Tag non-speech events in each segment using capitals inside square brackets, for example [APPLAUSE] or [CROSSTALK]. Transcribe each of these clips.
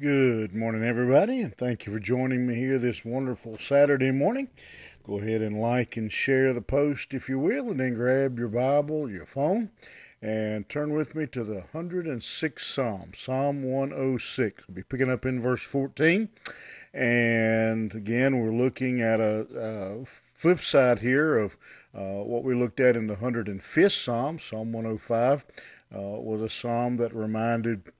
Good morning, everybody, and thank you for joining me here this wonderful Saturday morning. Go ahead and like and share the post if you will, and then grab your Bible, your phone, and turn with me to the 106th Psalm, Psalm 106. We'll be picking up in verse 14. And again, we're looking at a, a flip side here of uh, what we looked at in the 105th Psalm, Psalm 105, uh, was a psalm that reminded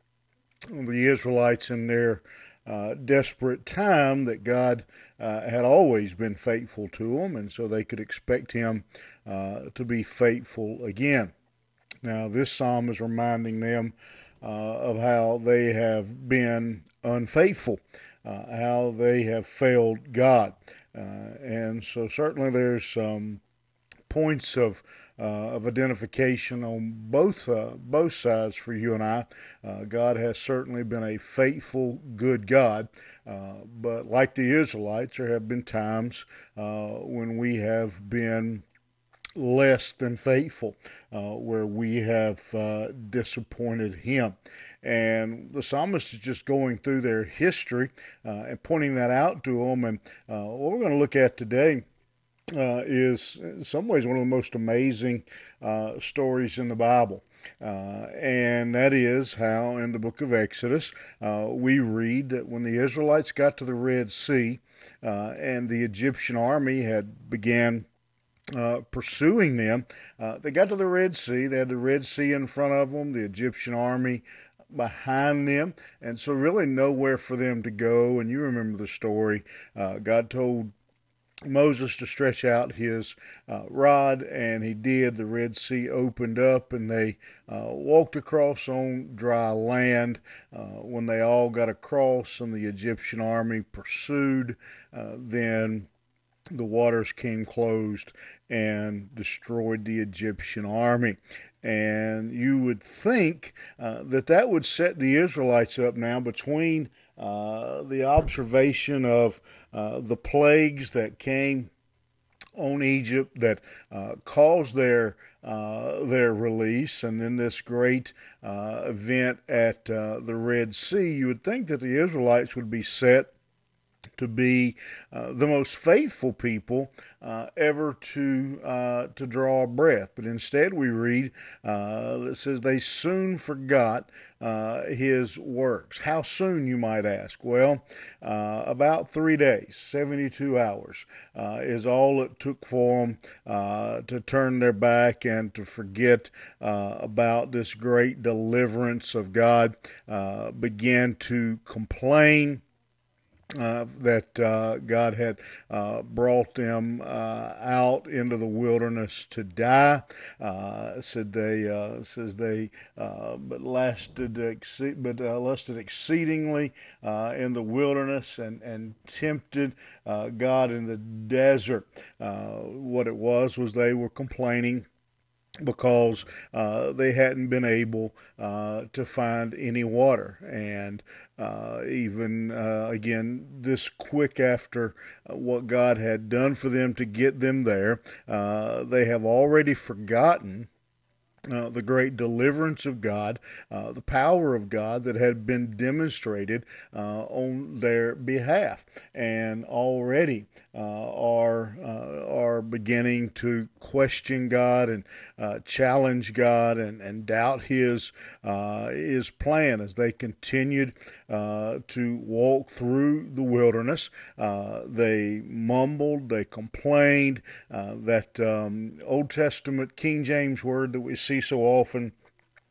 the Israelites in their uh, desperate time that God uh, had always been faithful to them, and so they could expect Him uh, to be faithful again. Now, this psalm is reminding them uh, of how they have been unfaithful, uh, how they have failed God. And so, certainly, there's some points of uh, of identification on both uh, both sides for you and I. Uh, God has certainly been a faithful, good God, uh, but like the Israelites, there have been times uh, when we have been less than faithful, uh, where we have uh, disappointed him. And the psalmist is just going through their history uh, and pointing that out to them. And what we're going to look at today uh, is in some ways one of the most amazing uh, stories in the Bible. Uh, and that is how in the book of Exodus uh, we read that when the Israelites got to the Red Sea uh, and the Egyptian army had began uh, pursuing them. Uh, they got to the Red Sea. They had the Red Sea in front of them, the Egyptian army behind them, and so really nowhere for them to go. And you remember the story. Uh, God told Moses to stretch out his uh, rod, and he did. The Red Sea opened up, and they uh, walked across on dry land. Uh, when they all got across, and the Egyptian army pursued, uh, then the waters came closed and destroyed the Egyptian army. And you would think uh, that that would set the Israelites up now between uh, the observation of uh, the plagues that came on Egypt that uh, caused their uh, their release, and then this great uh, event at the Red Sea. You would think that the Israelites would be set to be uh, the most faithful people uh, ever to uh, to draw breath. But instead, we read uh, that says they soon forgot uh, his works. How soon, you might ask? Well, uh, about three days, seventy-two hours is all it took for them to turn their back and to forget about this great deliverance of God. began to complain uh, that uh, God had uh, brought them uh, out into the wilderness to die. Uh, said they says they but lasted exce- but lusted exceedingly in the wilderness and and tempted God in the desert. what it was was they were complaining because uh, they hadn't been able uh, to find any water. And uh, even uh, again, this quick after uh, what God had done for them to get them there, uh, they have already forgotten uh, the great deliverance of God, uh, the power of God that had been demonstrated uh, on their behalf, and already uh, are uh, are beginning to question God and challenge God and, and doubt His His plan as they continued to walk through the wilderness. they mumbled, they complained. that um, Old Testament King James word that we see so often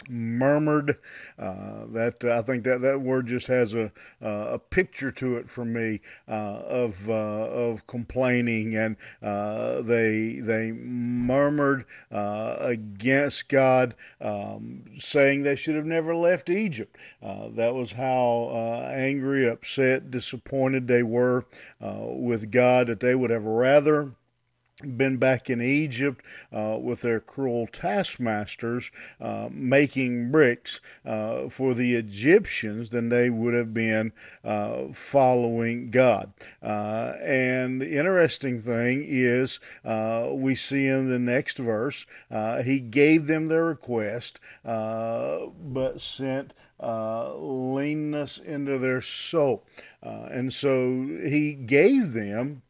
murmured. Uh, that I think that that word just has a uh, a picture to it for me uh, of uh, of complaining, and uh, they they murmured uh, against God, um, saying they should have never left Egypt. that was how angry, upset, disappointed they were with God that they would have rather been back in Egypt uh, with their cruel taskmasters uh, making bricks uh, for the Egyptians than they would have been uh, following God. Uh, and the interesting thing is, uh, we see in the next verse, He gave them their request, but sent uh, leanness into their soul. Uh, and so he gave them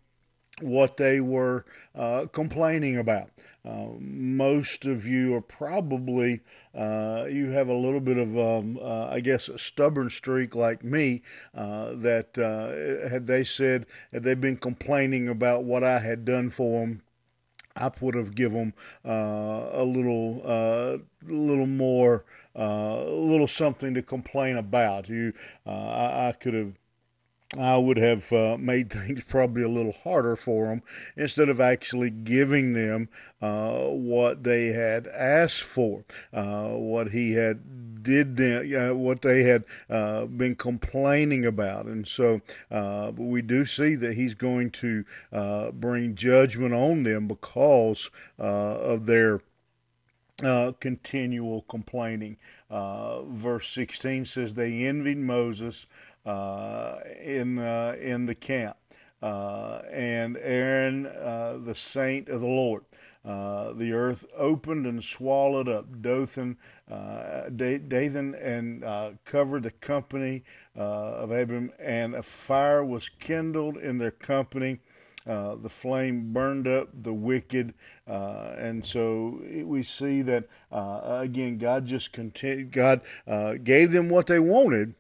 what they were uh, complaining about. Uh, most of you are probably uh, you have a little bit of um, uh, I guess a stubborn streak like me uh, that uh, had they said had they been complaining about what I had done for them I would have given them a little, little more, a little something to complain about. You, I, I, could have. I would have uh, made [LAUGHS] things probably a little harder for them instead of actually giving them uh, what they had asked for, what he had did them, uh, what they had uh, been complaining about. And so uh, we do see that he's going to uh, bring judgment on them because uh, of their. Uh, continual complaining. verse 16 says they envied Moses in in the camp, and Aaron, the saint of the Lord. Uh, the earth opened and swallowed up Dothan, uh, Dathan, and uh, covered the company uh, of Abiram, and a fire was kindled in their company. Uh, the flame burned up the wicked, uh, and so we see that uh, again. God just continued. God uh, gave them what they wanted,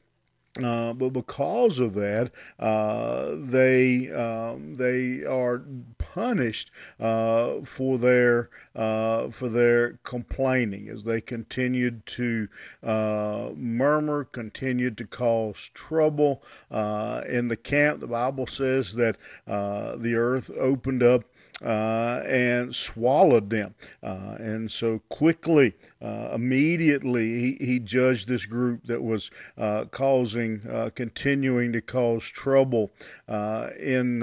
uh, but because of that, uh, they um, they are punished uh, for their uh, for their complaining as they continued to uh, murmur, continued to cause trouble uh, in the camp. The Bible says that the earth opened up uh, and swallowed them. Uh, and so quickly, uh, immediately, he, he judged this group that was uh, causing, uh, continuing to cause trouble uh, in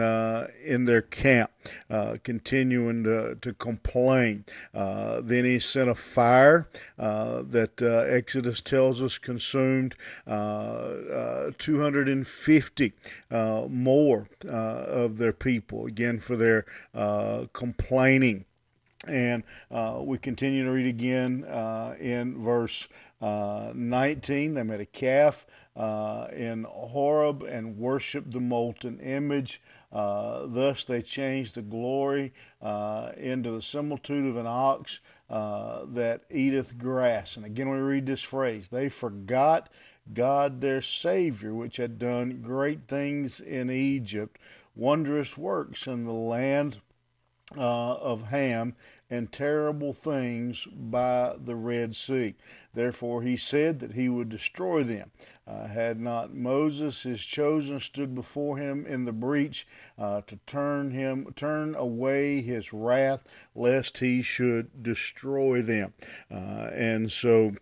in their camp, continuing to, to complain. then he sent a fire that Exodus tells us consumed 250 more of their people, again, for their uh, complaining. And uh, we continue to read again uh, in verse uh, 19. They made a calf uh, in Horeb and worshiped the molten image. Uh, thus they changed the glory uh, into the similitude of an ox uh, that eateth grass. And again, we read this phrase they forgot God their Savior, which had done great things in Egypt, wondrous works in the land uh, of Ham and terrible things by the Red Sea. Therefore, he said that he would destroy them. Uh, had not Moses, his chosen, stood before him in the breach uh, to turn him, turn away his wrath, lest he should destroy them. Uh, and so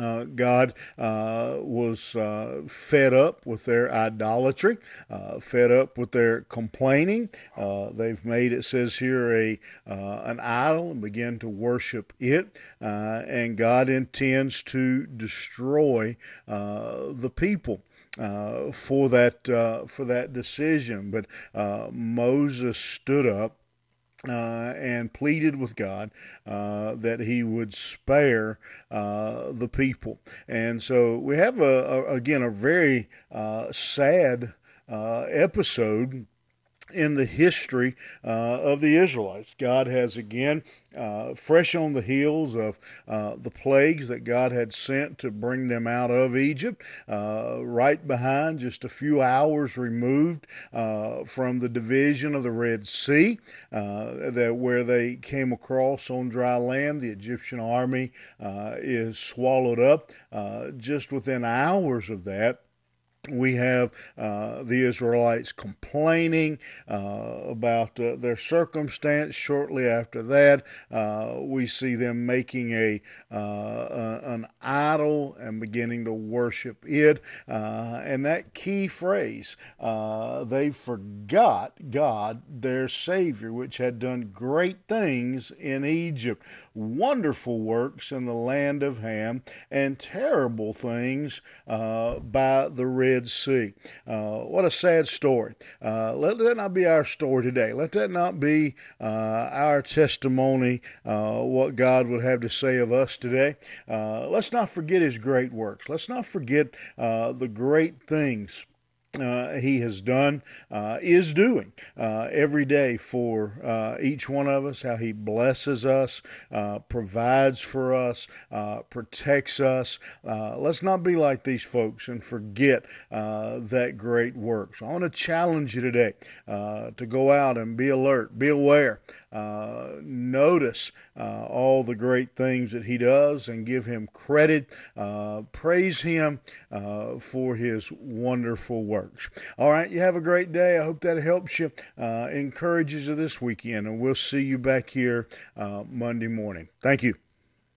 uh, God uh, was uh, fed up with their idolatry, uh, fed up with their complaining. Uh, they've made it says here a uh, an idol and begin to worship it, and God intends to destroy the people. for that for that decision, but Moses stood up uh, and pleaded with God uh, that He would spare uh, the people. And so we have a, a again a very uh, sad uh, episode in the history uh, of the Israelites. God has again, uh, fresh on the heels of uh, the plagues that God had sent to bring them out of Egypt, uh, right behind, just a few hours removed uh, from the division of the Red Sea, uh, that where they came across on dry land, the Egyptian army is swallowed up. just within hours of that, we have uh, the Israelites complaining uh, about uh, their circumstance. Shortly after that, uh, we see them making a uh, an idol and beginning to worship it. Uh, and that key phrase, they forgot God, their Savior, which had done great things in Egypt, wonderful works in the land of Ham, and terrible things by the Red Red Sea. Uh, what a sad story. Uh, let that not be our story today. Let that not be uh, our testimony, uh, what God would have to say of us today. Uh, let's not forget His great works. Let's not forget the great things uh, he has done, uh, is doing uh, every day for uh, each one of us, how he blesses us, uh, provides for us, uh, protects us. let's not be like these folks and forget that great work. So I want to challenge you today to go out and be alert, be aware, notice all the great things that he does and give him credit, praise him for his wonderful works. All right, you have a great day. I hope that helps you, uh, encourages you this weekend, and we'll see you back here uh, Monday morning. Thank you.